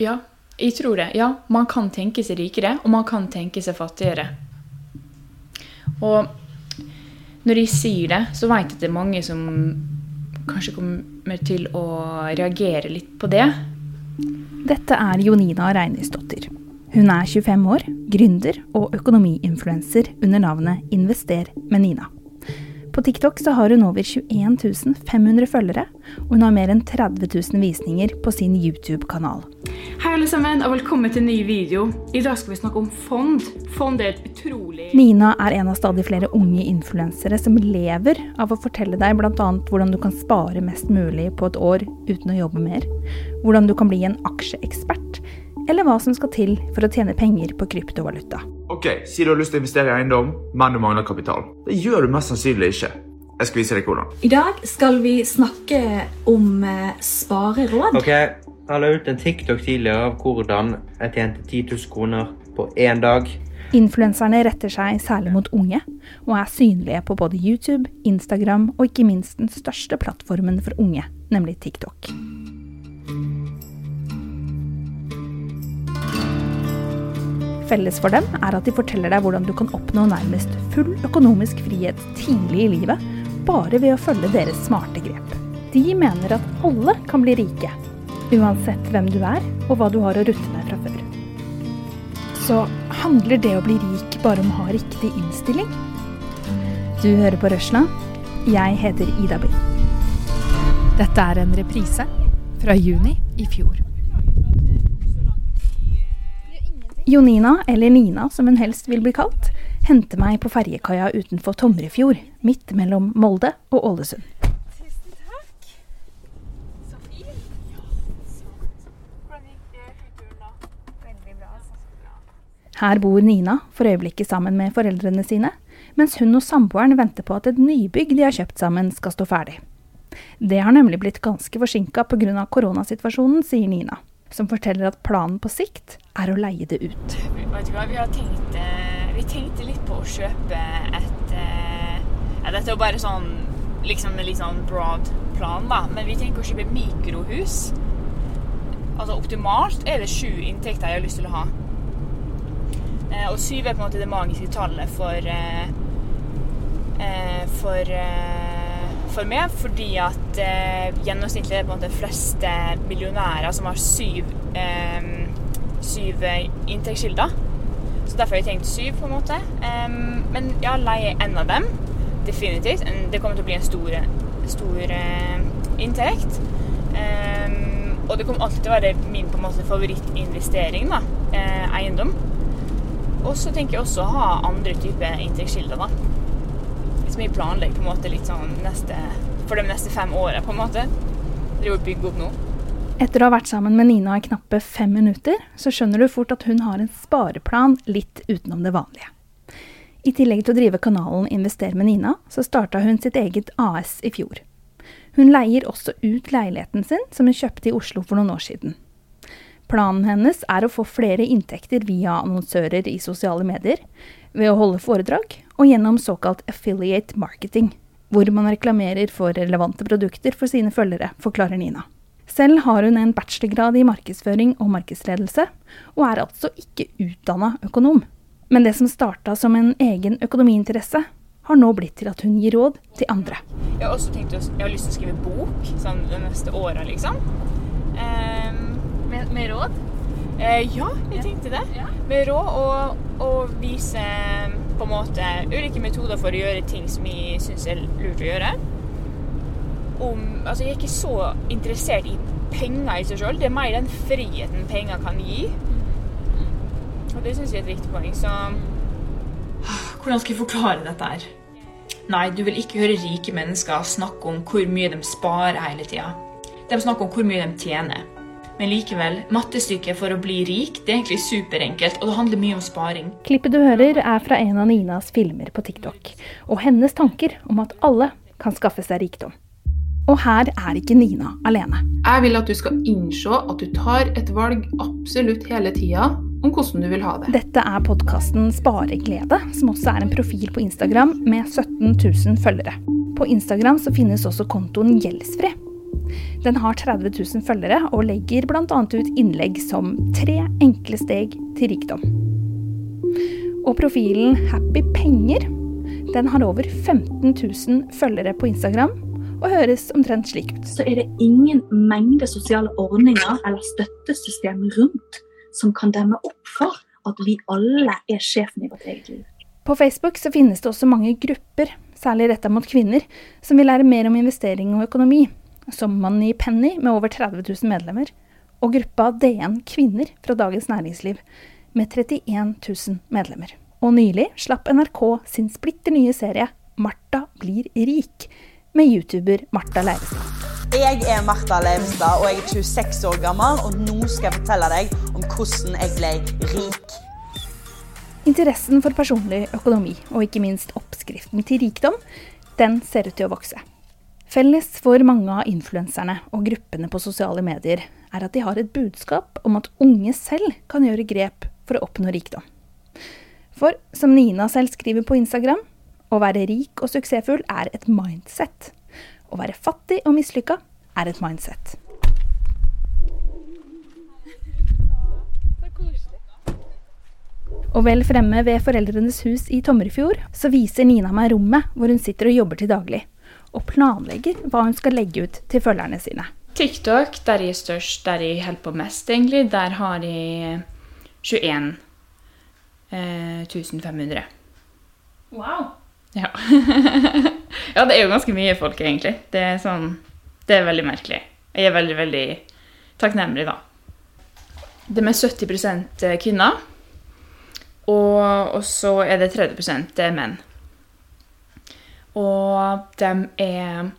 Ja, jeg tror det. Ja, man kan tenke seg rikere, og man kan tenke seg fattigere. Og når jeg sier det, så vet jeg at det er mange som kanskje kommer til å reagere litt på det. Dette er Jonina Reinisdottir. Hun er 25 år, gründer og økonomiinfluenser under navnet Invester med Nina. På TikTok så har hun over 21 500 følgere, og hun har mer enn 30 000 visninger på sin YouTube-kanal. Hei alle sammen, og velkommen til en ny video. I dag skal vi snakke om fond. Fond er et utrolig Nina er en av stadig flere unge influensere som lever av å fortelle deg bl.a. hvordan du kan spare mest mulig på et år uten å jobbe mer, hvordan du kan bli en aksjeekspert, eller hva som skal til for å tjene penger på kryptovaluta. Ok, Si du har lyst til å investere i eiendom, men du mangler kapital. Det gjør du mest sannsynlig ikke. Jeg skal vise deg hvordan. I dag skal vi snakke om eh, spareråd. Ok, Jeg la ut en TikTok tidligere av hvordan jeg tjente 10 000 kroner på én dag. Influenserne retter seg særlig mot unge, og er synlige på både YouTube, Instagram og ikke minst den største plattformen for unge, nemlig TikTok. Felles for dem er at de forteller deg hvordan du kan oppnå nærmest full økonomisk frihet tidlig i livet, bare ved å følge deres smarte grep. De mener at alle kan bli rike, uansett hvem du er og hva du har å rutte med fra før. Så handler det å bli rik bare om å ha riktig innstilling? Du hører på Røsla. Jeg heter Ida By. Dette er en reprise fra juni i fjor. Jonina, eller Nina som hun helst vil bli kalt, henter meg på ferjekaia utenfor Tomrefjord, midt mellom Molde og Ålesund. Her bor Nina, for øyeblikket sammen med foreldrene sine, mens hun og samboeren venter på at et nybygg de har kjøpt sammen, skal stå ferdig. Det har nemlig blitt ganske forsinka pga. koronasituasjonen, sier Nina, som forteller at planen på sikt er å leie det ut. Vet du hva, vi har tenkt eh, Vi tenkte litt på å kjøpe et eh, ja, Dette er jo bare sånn liksom en litt sånn broad plan, da. Men vi tenker å kjøpe mikrohus. Altså optimalt er det sju inntekter jeg har lyst til å ha. Eh, og syv er på en måte det magiske tallet for for for meg, fordi at eh, gjennomsnittlig er det på en måte fleste millionærer som har syv eh, syv inntektskilder. Så derfor har jeg tenkt syv, på en måte. Em, men ja, leie en av dem. Definitivt. Det kommer til å bli en stor, stor eh, inntekt. Em, og det kommer alltid til å være min på en måte favorittinvestering, da. Eh, eiendom. Og så tenker jeg også å ha andre typer inntektskilder, da. Som jeg planlegger på en måte litt sånn neste, for de neste fem åra, på en måte. Driver og bygger opp nå. Etter å ha vært sammen med Nina i knappe fem minutter, så skjønner du fort at hun har en spareplan litt utenom det vanlige. I tillegg til å drive kanalen Invester med Nina, så starta hun sitt eget AS i fjor. Hun leier også ut leiligheten sin, som hun kjøpte i Oslo for noen år siden. Planen hennes er å få flere inntekter via annonsører i sosiale medier, ved å holde foredrag og gjennom såkalt affiliate marketing, hvor man reklamerer for relevante produkter for sine følgere, forklarer Nina. Selv har hun en bachelorgrad i markedsføring og markedsledelse, og er altså ikke utdanna økonom. Men det som starta som en egen økonomiinteresse, har nå blitt til at hun gir råd til andre. Jeg har også tenkt å, jeg har lyst til å skrive bok sånn de neste åra, liksom. Ehm, Med, med råd? Eh, ja, jeg tenkte det. Med råd og, og vise på en måte ulike metoder for å gjøre ting som jeg syns er lurt å gjøre. Om, altså, jeg er ikke så interessert i penger i seg sjøl. Det er mer den friheten penger kan gi. Og det syns jeg er et viktig poeng. Så Hvordan skal jeg forklare dette her? Nei, du vil ikke høre rike mennesker snakke om hvor mye de sparer hele tida. De snakker om hvor mye de tjener. Men likevel, mattestykket for å bli rik det er egentlig superenkelt, og det handler mye om sparing. Klippet du hører, er fra en av Ninas filmer på TikTok, og hennes tanker om at alle kan skaffe seg rikdom. Og her er ikke Nina alene. Jeg vil at du skal innse at du tar et valg absolutt hele tida om hvordan du vil ha det. Dette er podkasten Spareglede, som også er en profil på Instagram med 17 000 følgere. På Instagram så finnes også kontoen Gjeldsfri. Den har 30 000 følgere og legger bl.a. ut innlegg som 'Tre enkle steg til rikdom'. Og profilen Happy Penger den har over 15 000 følgere på Instagram og høres omtrent slik ut. Så er det ingen mengde sosiale ordninger eller støttesystem rundt som kan demme opp for at vi alle er sjefen i vårt eget liv. På Facebook så finnes det også mange grupper, særlig retta mot kvinner, som vil lære mer om investering og økonomi, som Money Penny med over 30 000 medlemmer, og gruppa DN Kvinner fra Dagens Næringsliv med 31 000 medlemmer. Og nylig slapp NRK sin splitter nye serie Martha blir rik, med youtuber Martha Leivestad. Jeg er Martha Leivestad, og jeg er 26 år gammel, og nå skal jeg fortelle deg om hvordan jeg ble rik. Interessen for personlig økonomi, og ikke minst oppskriften til rikdom, den ser ut til å vokse. Felles for mange av influenserne og gruppene på sosiale medier er at de har et budskap om at unge selv kan gjøre grep for å oppnå rikdom. For som Nina selv skriver på Instagram, å være rik og suksessfull er et mindset. Å være fattig og mislykka er et mindset. Og vel fremme ved foreldrenes hus i Tomrefjord, så viser Nina meg rommet hvor hun sitter og jobber til daglig, og planlegger hva hun skal legge ut til følgerne sine. TikTok, der jeg er størst, der jeg holder på mest, egentlig, der har jeg 21 eh, 500. Wow! Ja. ja, det er jo ganske mye folk, egentlig. Det er sånn Det er veldig merkelig. Jeg er veldig, veldig takknemlig, da. Det er 70% kvinner. Og, og så er det 30% menn. Og de er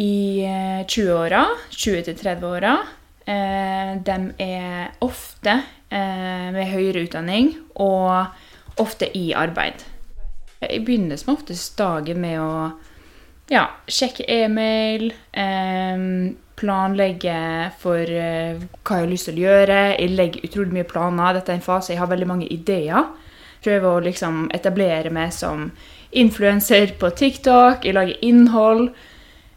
i 20-åra, 20-30-åra. De er ofte eh, med høyere utdanning og ofte i arbeid. Jeg begynner som oftest dagen med å ja, sjekke e-mail, eh, planlegge for eh, hva jeg har lyst til å gjøre. Jeg legger utrolig mye planer. Dette er en fase jeg har veldig mange ideer. Prøver å liksom etablere meg som influenser på TikTok. Jeg lager innhold.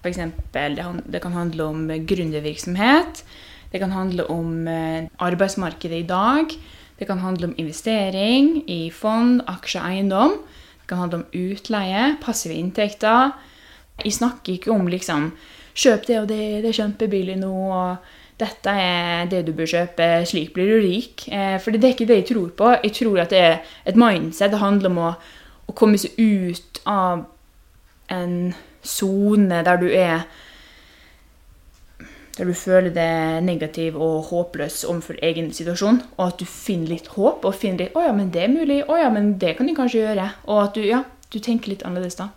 For eksempel, det, kan handle om gründervirksomhet. Det kan handle om eh, arbeidsmarkedet i dag. Det kan handle om investering i fond, aksjer, eiendom. Det kan handle om utleie, passive inntekter. Jeg snakker ikke om liksom Kjøp det og det, det er kjempebillig nå. og dette er det du bør kjøpe, slik blir du rik. Eh, for det er ikke det jeg tror på. Jeg tror at det er et mindset. Det handler om å, å komme seg ut av en sone der du er Der du føler deg negativ og håpløs overfor egen situasjon, og at du finner litt håp. Og finner litt 'Å ja, men det er mulig. Å ja, men det kan jeg kanskje gjøre.' Og at du, ja, du tenker litt annerledes da.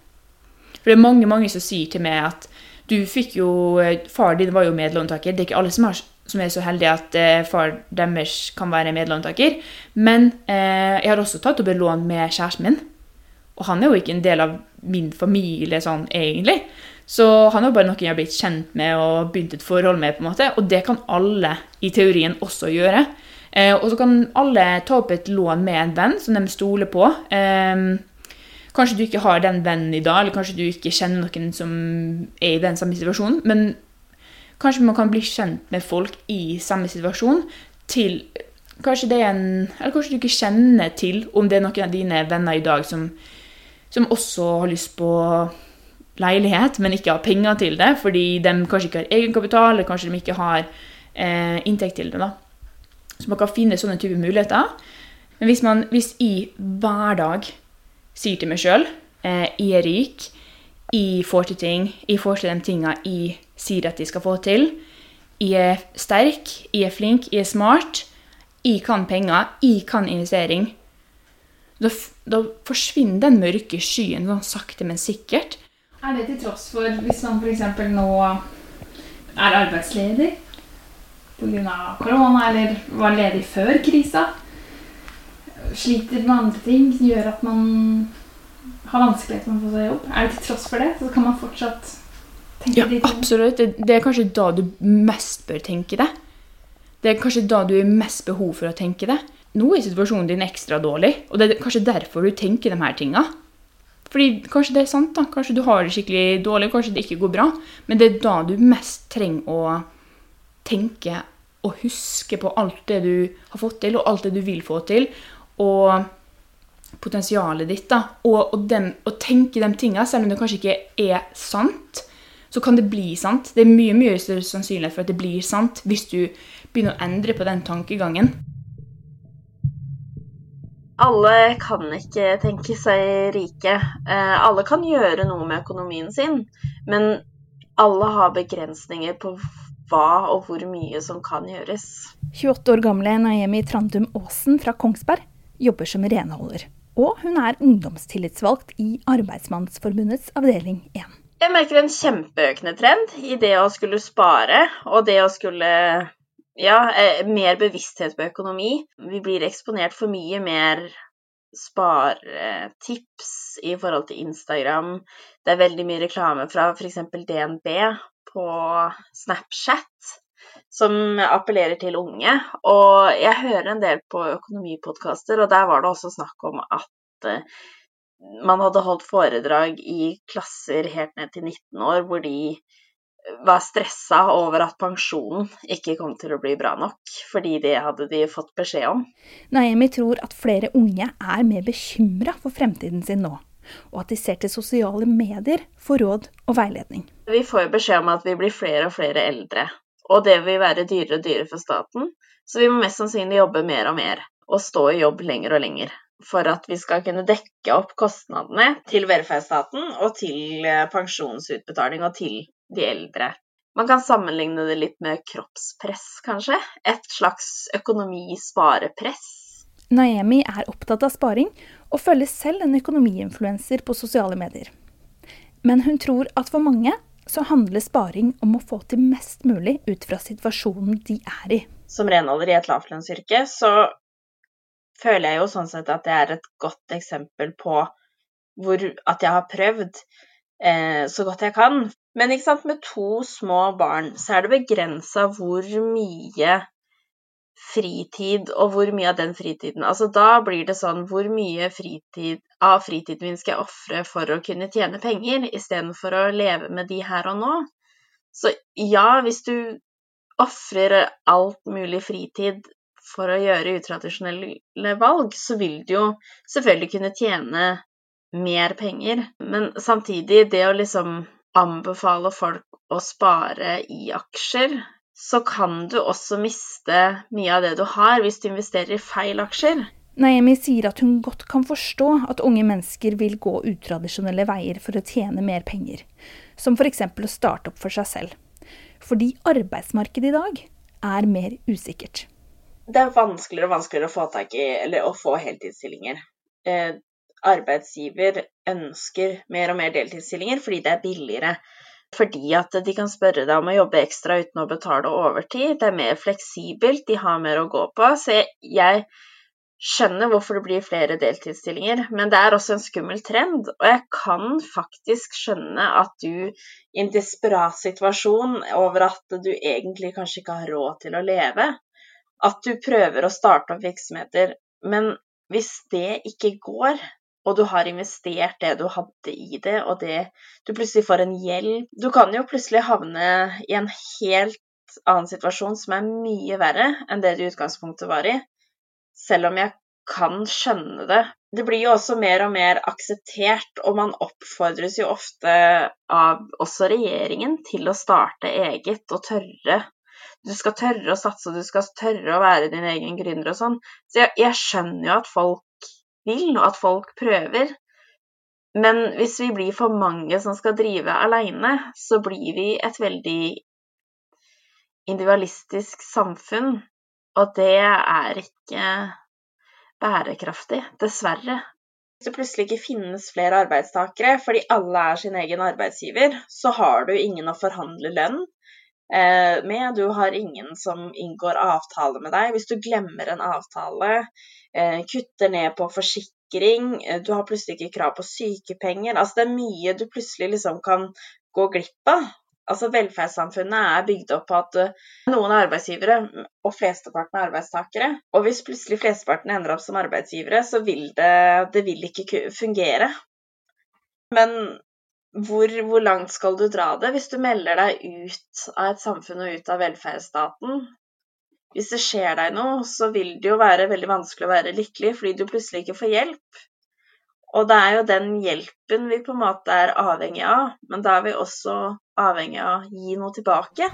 For det er mange mange som sier til meg at du fikk jo Far din var jo medlåntaker. Det er ikke alle som, har, som er så heldige at eh, far deres kan være medlåntaker. Men eh, jeg har også tatt opp et lån med kjæresten min. Og han er jo ikke en del av min familie sånn egentlig. Så han er jo bare noen jeg har blitt kjent med og begynt et forhold med. på en måte, Og det kan alle i teorien også gjøre. Eh, og så kan alle ta opp et lån med en venn som de stoler på. Eh, kanskje du ikke har den vennen i dag, eller kanskje du ikke kjenner noen som er i den samme situasjonen. Men kanskje man kan bli kjent med folk i samme situasjon til Kanskje det er en Eller kanskje du ikke kjenner til om det er noen av dine venner i dag som, som også har lyst på leilighet, men ikke har penger til det, fordi de kanskje ikke har egenkapital, eller kanskje de ikke har eh, inntekt til det. da. Så man kan finne sånne typer muligheter. Men hvis, man, hvis jeg hver dag sier til meg sjøl eh, jeg er rik, jeg får til ting, jeg får til de tinga jeg sier at jeg skal få til, jeg er sterk, jeg er flink, jeg er smart, jeg kan penger, jeg kan investering, da, da forsvinner den mørke skyen sånn sakte, men sikkert. Er det til tross for hvis man f.eks. nå er arbeidsledig pga. korona, eller var ledig før krisa? Sliter med andre ting, gjør at man har vanskeligheter med å få seg jobb? Er det til tross for det, så kan man fortsatt tenke Ja, de tingene? absolutt. Det, det er kanskje da du mest bør tenke det. Det er kanskje da du har mest behov for å tenke det. Nå er situasjonen din ekstra dårlig, og det er kanskje derfor du tenker de her tinga. Fordi kanskje det er sant, da. Kanskje du har det skikkelig dårlig, kanskje det ikke går bra. Men det er da du mest trenger å tenke og huske på alt det du har fått til, og alt det du vil få til. Og potensialet ditt, da. Og, og, dem, og tenke de tinga, selv om det kanskje ikke er sant, så kan det bli sant. Det er mye mye større sannsynlighet for at det blir sant hvis du begynner å endre på den tankegangen. Alle kan ikke tenke seg rike. Eh, alle kan gjøre noe med økonomien sin, men alle har begrensninger på hva og hvor mye som kan gjøres. 28 år gamle Naemi Trandum Aasen fra Kongsberg jobber som renholder. Og hun er ungdomstillitsvalgt i Arbeidsmannsforbundets avdeling 1. Jeg merker en kjempeøkende trend i det å skulle spare og det å skulle ja, eh, mer bevissthet på økonomi. Vi blir eksponert for mye mer sparetips i forhold til Instagram. Det er veldig mye reklame fra f.eks. DNB på Snapchat som appellerer til unge. Og jeg hører en del på økonomipodkaster, og der var det også snakk om at eh, man hadde holdt foredrag i klasser helt ned til 19 år hvor de var stressa over at pensjonen ikke kom til å bli bra nok, fordi det hadde de fått beskjed om. Naemi tror at flere unge er mer bekymra for fremtiden sin nå, og at de ser til sosiale medier for råd og veiledning. Vi får jo beskjed om at vi blir flere og flere eldre, og det vil være dyrere og dyrere for staten, så vi må mest sannsynlig jobbe mer og mer, og stå i jobb lenger og lenger for at vi skal kunne dekke opp kostnadene til velferdsstaten og til eh, pensjonsutbetaling og til de eldre. Man kan sammenligne det litt med kroppspress, kanskje. Et slags økonomisparepress. Naemi er opptatt av sparing, og følger selv en økonomiinfluenser på sosiale medier. Men hun tror at for mange så handler sparing om å få til mest mulig ut fra situasjonen de er i. Som renholder i et lavlønnsyrke så føler jeg jo sånn sett at det er et godt eksempel på hvor, at jeg har prøvd eh, så godt jeg kan. Men med to små barn så er det begrensa hvor mye fritid og hvor mye av den fritiden Altså da blir det sånn hvor mye fritid av fritiden min skal jeg ofre for å kunne tjene penger, istedenfor å leve med de her og nå. Så ja, hvis du ofrer alt mulig fritid for å gjøre utradisjonelle valg, så vil du jo selvfølgelig kunne tjene mer penger. Men samtidig, det å liksom anbefale folk å spare i aksjer, så kan du også miste mye av det du har hvis du investerer i feil aksjer. Naemi sier at hun godt kan forstå at unge mennesker vil gå utradisjonelle veier for å tjene mer penger, som f.eks. å starte opp for seg selv. Fordi arbeidsmarkedet i dag er mer usikkert det er vanskeligere og vanskeligere å få tak i, eller å få heltidsstillinger. Arbeidsgiver ønsker mer og mer deltidsstillinger fordi det er billigere. Fordi at de kan spørre deg om å jobbe ekstra uten å betale overtid. Det er mer fleksibelt, de har mer å gå på. Så jeg skjønner hvorfor det blir flere deltidsstillinger, men det er også en skummel trend. Og jeg kan faktisk skjønne at du i en desperat situasjon over at du egentlig kanskje ikke har råd til å leve, at du prøver å starte opp virksomheter, men hvis det ikke går, og du har investert det du hadde i det, og det du plutselig får en gjeld Du kan jo plutselig havne i en helt annen situasjon som er mye verre enn det du i utgangspunktet var i, selv om jeg kan skjønne det. Det blir jo også mer og mer akseptert, og man oppfordres jo ofte av også regjeringen til å starte eget og tørre du skal tørre å satse, og du skal tørre å være din egen gründer og sånn. Så jeg, jeg skjønner jo at folk vil, og at folk prøver. Men hvis vi blir for mange som skal drive aleine, så blir vi et veldig individualistisk samfunn. Og det er ikke bærekraftig, dessverre. Hvis det plutselig ikke finnes flere arbeidstakere fordi alle er sin egen arbeidsgiver, så har du ingen å forhandle lønn. Eh, med. Du har ingen som inngår avtale med deg. Hvis du glemmer en avtale, eh, kutter ned på forsikring, eh, du har plutselig ikke krav på sykepenger. Altså det er mye du plutselig liksom kan gå glipp av. Altså Velferdssamfunnet er bygd opp på at noen er arbeidsgivere og flesteparten er arbeidstakere. Og hvis plutselig flesteparten ender opp som arbeidsgivere, så vil det, det vil ikke fungere. Men hvor, hvor langt skal du dra det hvis du melder deg ut av et samfunn og ut av velferdsstaten? Hvis det skjer deg noe, så vil det jo være veldig vanskelig å være lykkelig fordi du plutselig ikke får hjelp. Og det er jo den hjelpen vi på en måte er avhengig av, men da er vi også avhengig av å gi noe tilbake.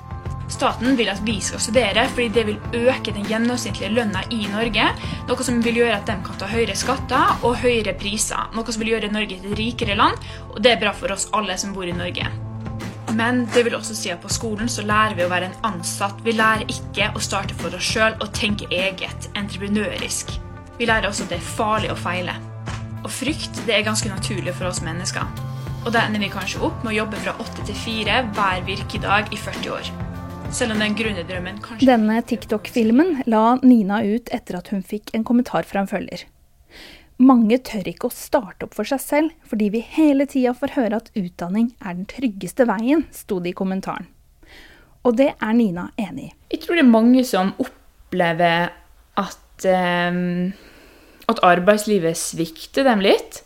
Staten vil at vi skal studere, fordi det vil øke den gjennomsnittlige lønna i Norge. Noe som vil gjøre at de kan ta høyere skatter og høyere priser. Noe som vil gjøre Norge til et rikere land, og det er bra for oss alle som bor i Norge. Men det vil også si at på skolen så lærer vi å være en ansatt. Vi lærer ikke å starte for oss sjøl og tenke eget, entreprenørisk. Vi lærer også at det er farlig å feile. Og frykt det er ganske naturlig for oss mennesker. Og da ender vi kanskje opp med å jobbe fra åtte til fire hver virkedag i 40 år. Selv om den grunne drømmen kanskje Denne TikTok-filmen la Nina ut etter at hun fikk en kommentar fra en følger. Mange tør ikke å starte opp for seg selv, fordi vi hele tida får høre at utdanning er den tryggeste veien, sto det i kommentaren. Og det er Nina enig i. Jeg tror det er mange som opplever at eh, at arbeidslivet svikter dem litt.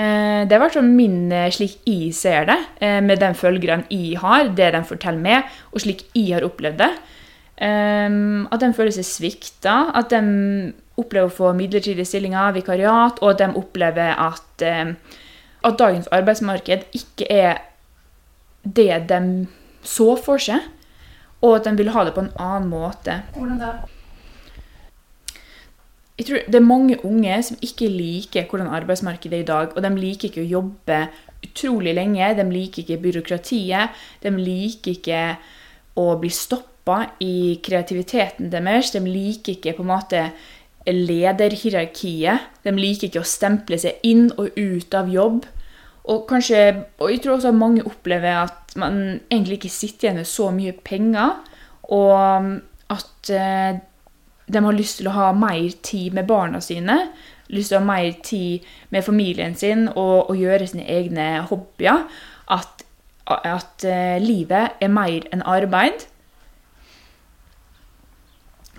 Eh, det er vært sånn fall min, eh, slik jeg ser det, eh, med de følgerne jeg har, det de forteller meg, og slik jeg har opplevd det. At de føler seg svikta, at de opplever å få midlertidige stillinger, vikariat, og at de opplever at, at dagens arbeidsmarked ikke er det de så for seg, og at de vil ha det på en annen måte. Hvordan da? Jeg tror det er mange unge som ikke liker hvordan arbeidsmarkedet er i dag. Og de liker ikke å jobbe utrolig lenge. De liker ikke byråkratiet. De liker ikke å bli stoppa i kreativiteten deres. De liker ikke på en måte lederhierarkiet. De liker ikke å stemple seg inn og ut av jobb. Og, kanskje, og jeg tror også mange opplever at man egentlig ikke sitter igjen med så mye penger. Og at eh, de har lyst til å ha mer tid med barna sine, lyst til å ha mer tid med familien sin og, og gjøre sine egne hobbyer. At, at uh, livet er mer enn arbeid.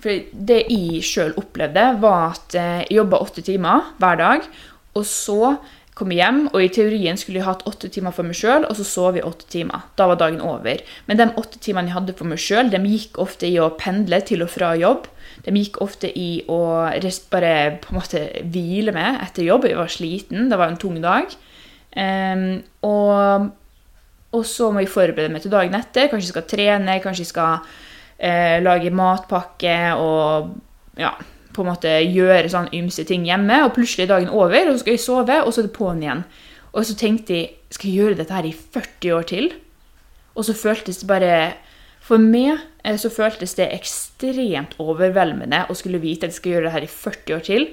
For det jeg sjøl opplevde, var at uh, jeg jobba åtte timer hver dag. Og så kom jeg hjem, og i teorien skulle jeg hatt åtte timer for meg sjøl, og så sov jeg åtte timer. Da var dagen over. Men de åtte timene jeg hadde for meg sjøl, gikk ofte i å pendle til og fra jobb. De gikk ofte i å bare på en måte hvile med etter jobb. Jeg var sliten, det var en tung dag. Um, og, og, så må jeg forberede meg til dagen etter. Kanskje jeg skal trene, kanskje jeg skal uh, lage matpakke og ja, på en måte gjøre sånn ymse ting hjemme. Og plutselig er dagen over, og så skal jeg sove, og så er det på'n igjen. Og så tenkte jeg skal jeg gjøre dette her i 40 år til? Og så føltes det bare for meg eh, så føltes det ekstremt overveldende å skulle vite at jeg skal gjøre det her i 40 år til.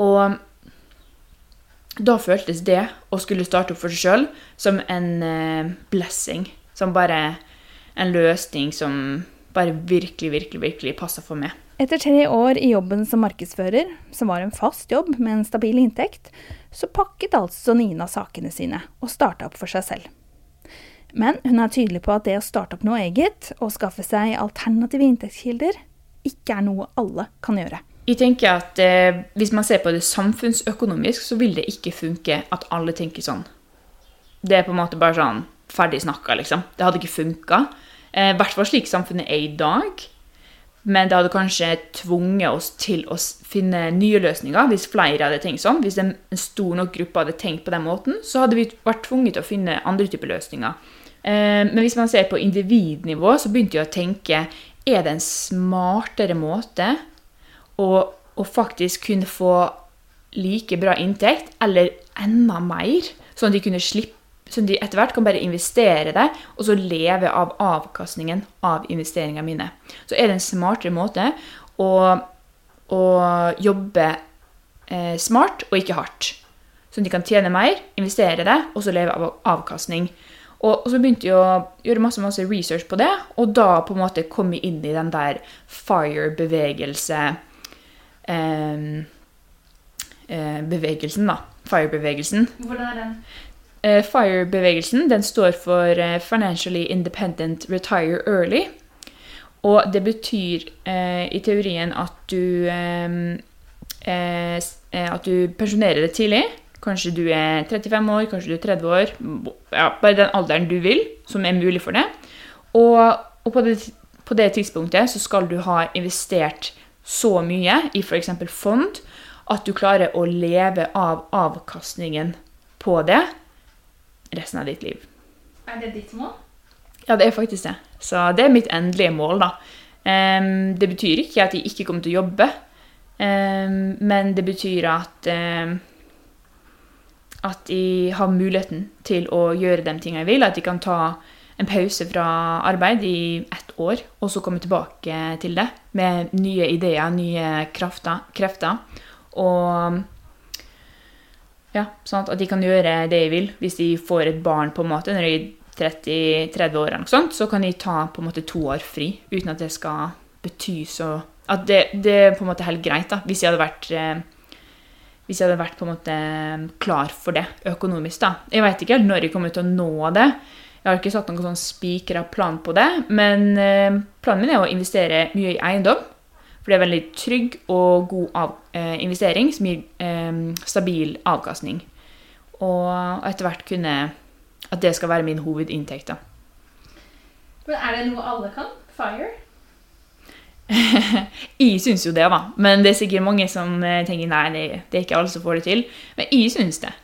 Og da føltes det å skulle starte opp for seg sjøl som en uh, blessing. Som bare en løsning som bare virkelig, virkelig, virkelig passa for meg. Etter tre år i jobben som markedsfører, som var en fast jobb med en stabil inntekt, så pakket altså Nina sakene sine og starta opp for seg selv. Men hun er tydelig på at det å starte opp noe eget og skaffe seg alternative inntektskilder ikke er noe alle kan gjøre. Jeg tenker at eh, Hvis man ser på det samfunnsøkonomisk, så vil det ikke funke at alle tenker sånn. Det er på en måte bare sånn ferdig snakka, liksom. Det hadde ikke funka. Eh, hvert fall slik samfunnet er i dag. Men det hadde kanskje tvunget oss til å finne nye løsninger hvis flere hadde tenkt sånn. Hvis en stor nok gruppe hadde tenkt på den måten, så hadde vi vært tvunget til å finne andre typer løsninger. Eh, men hvis man ser på individnivå, så begynte jeg å tenke er det en smartere måte å, å faktisk kunne få like bra inntekt, eller enda mer, sånn at de kunne slippe at de etter hvert kan bare investere det, og så leve av avkastningen av investeringene mine. Så er det en smartere måte å, å jobbe eh, smart og ikke hardt. At de kan tjene mer, investere det, og så leve av avkastning. Og, så begynte jeg å gjøre masse, masse research på det, og da på en måte kom jeg inn i den der fire-bevegelse eh, eh, Bevegelsen, da. Fire-bevegelsen. Hvordan er den? Eh, FIRE-bevegelsen den står for eh, Financially Independent Retire Early. Og det betyr eh, i teorien at du, eh, eh at du pensjonerer deg tidlig Kanskje du er 35 år, kanskje du er 30 år. Ja, bare den alderen du vil, som er mulig for det. Og, og på, det, på det tidspunktet så skal du ha investert så mye i f.eks. fond at du klarer å leve av avkastningen på det resten av ditt liv. Er det ditt mål? Ja, det er faktisk det. Så det er mitt endelige mål, da. Um, det betyr ikke at jeg ikke kommer til å jobbe, um, men det betyr at um, at jeg har muligheten til å gjøre de tingene jeg vil. At jeg kan ta en pause fra arbeid i ett år, og så komme tilbake til det med nye ideer, nye krafter. krefter. Og ja, sånn at de kan gjøre det de vil. Hvis de får et barn på en måte når de er 30-30 år, eller noe sånt, så kan de ta på en måte to år fri uten at det skal bety så At det, det er på en måte helt greit, da, hvis de hadde vært eh, hvis jeg hadde vært på en måte klar for det økonomisk. da. Jeg vet ikke når jeg kommer til å nå det. Jeg har ikke satt noen sånn spikra plan på det, men eh, planen min er å investere mye i eiendom. For det er veldig trygg og god av, eh, investering som gir eh, stabil avkastning. Og etter hvert kunne At det skal være min hovedinntekt. da. Men er det noe alle kan? Fire? jeg syns jo det, da. Men det er sikkert mange som eh, tenker nei, det, det er ikke alle som får det til. Men jeg syns det.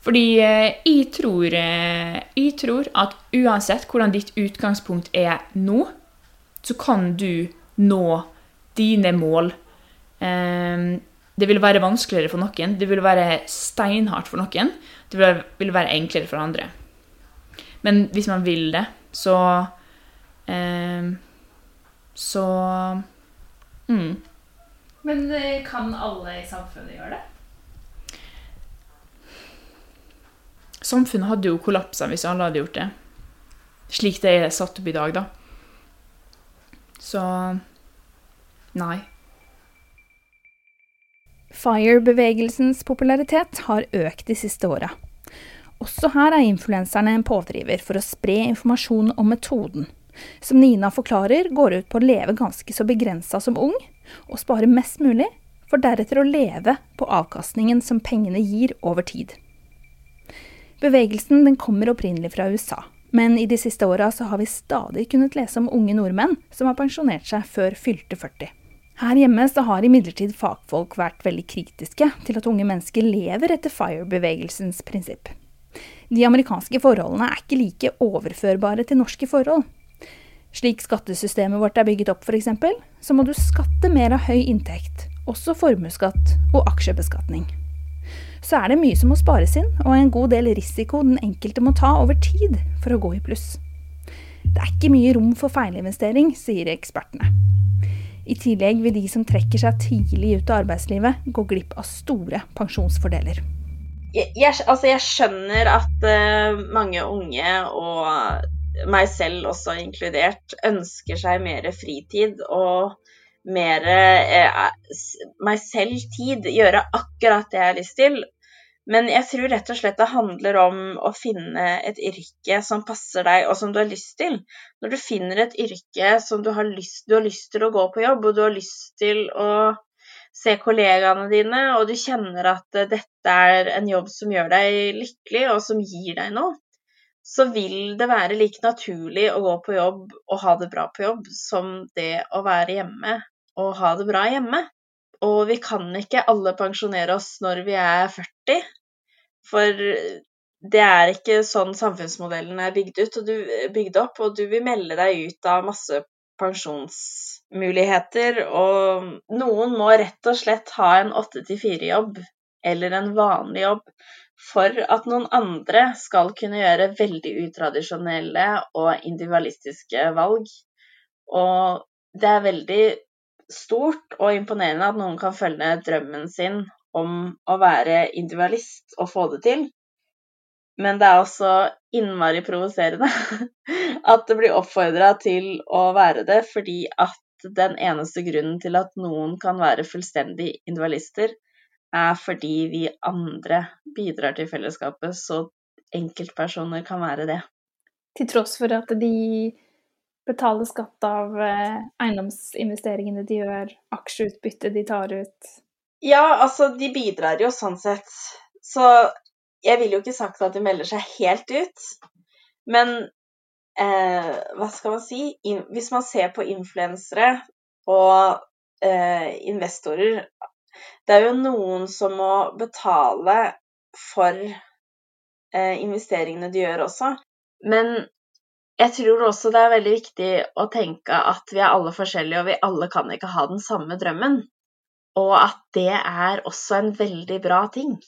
Fordi eh, jeg tror, eh, jeg tror at uansett hvordan ditt utgangspunkt er nå, så kan du nå dine mål. Eh, det vil være vanskeligere for noen, det vil være steinhardt for noen. Det vil, være enklere for andre. Men hvis man vil det, så eh, Så mm. Men eh, kan alle i samfunnet gjøre det? Samfunnet hadde jo kollapsa hvis alle hadde gjort det. Slik det er satt opp i dag, da. Så nei. FIRE-bevegelsens popularitet har økt de siste åra. Også her er influenserne en pådriver for å spre informasjon om metoden. Som Nina forklarer, går ut på å leve ganske så begrensa som ung, og spare mest mulig, for deretter å leve på avkastningen som pengene gir over tid. Bevegelsen kommer opprinnelig fra USA, men i de siste åra har vi stadig kunnet lese om unge nordmenn som har pensjonert seg før fylte 40. Her hjemme så har imidlertid fagfolk vært veldig kritiske til at unge mennesker lever etter FIRE-bevegelsens prinsipp. De amerikanske forholdene er ikke like overførbare til norske forhold. Slik skattesystemet vårt er bygget opp f.eks., så må du skatte mer av høy inntekt, også formuesskatt og aksjebeskatning. Så er det mye som må spares inn, og en god del risiko den enkelte må ta over tid for å gå i pluss. Det er ikke mye rom for feilinvestering, sier ekspertene. I tillegg vil de som trekker seg tidlig ut av arbeidslivet, gå glipp av store pensjonsfordeler. Jeg, jeg, altså jeg skjønner at uh, mange unge, og meg selv også inkludert, ønsker seg mer fritid og mer uh, meg selv tid. Gjøre akkurat det jeg har lyst til. Men jeg tror rett og slett det handler om å finne et yrke som passer deg, og som du har lyst til. Når du finner et yrke som du har lyst, du har lyst til å gå på jobb, og du har lyst til å se kollegaene dine, og du kjenner at eh, dette er en jobb som gjør deg lykkelig, og som gir deg noe, så vil det være like naturlig å gå på jobb og ha det bra på jobb som det å være hjemme og ha det bra hjemme. Og vi kan ikke alle pensjonere oss når vi er 40, for det er ikke sånn samfunnsmodellen er bygd, ut, du, bygd opp, og du vil melde deg ut av masse pensjonsmuligheter, og noen må rett og slett ha en 8-4-jobb eller en vanlig jobb for at noen andre skal kunne gjøre veldig utradisjonelle og individualistiske valg. Og det er veldig stort og imponerende at noen kan følge drømmen sin om å være individualist og få det til. Men det er også innmari provoserende at det blir oppfordra til å være det, fordi at den eneste grunnen til at noen kan være fullstendig individualister, er fordi vi andre bidrar til fellesskapet, så enkeltpersoner kan være det. Til tross for at de betaler skatt av eh, eiendomsinvesteringene de gjør, aksjeutbytte de tar ut. Ja, altså, de bidrar jo sånn sett. Så Jeg vil jo ikke sagt at de melder seg helt ut, men eh, hva skal man si? In, hvis man ser på influensere og eh, investorer Det er jo noen som må betale for eh, investeringene de gjør også. Men jeg tror også det er veldig viktig å tenke at vi er alle forskjellige, og vi alle kan ikke ha den samme drømmen. Og at det er også en veldig bra ting.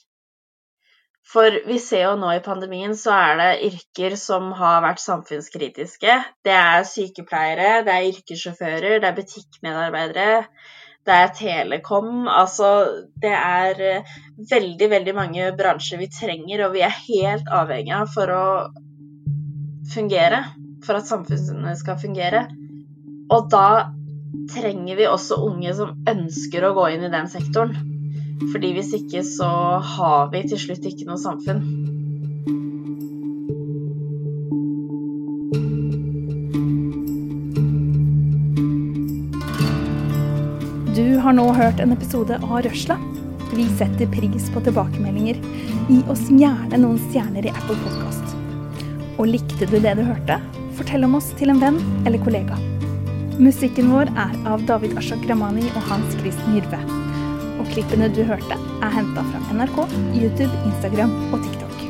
For vi ser jo nå i pandemien så er det yrker som har vært samfunnskritiske. Det er sykepleiere, det er yrkessjåfører, det er butikkmedarbeidere, det er telekom. Altså det er eh, veldig, veldig mange bransjer vi trenger, og vi er helt avhengige av for å fungere. For at samfunnet skal fungere. Og da trenger vi også unge som ønsker å gå inn i den sektoren. Fordi hvis ikke så har vi til slutt ikke noe samfunn. Du har nå hørt en episode av Røsla. Vi setter pris på tilbakemeldinger. Gi oss gjerne noen stjerner i Apple Podkast. Og likte du det du hørte? Fortell om oss til en venn eller kollega. Musikken vår er av David Ashok Ramani og Hans Kristen Hyrve. Og klippene du hørte, er henta fra NRK, YouTube, Instagram og TikTok.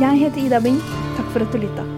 Jeg heter Ida Bing. Takk for at du lytta.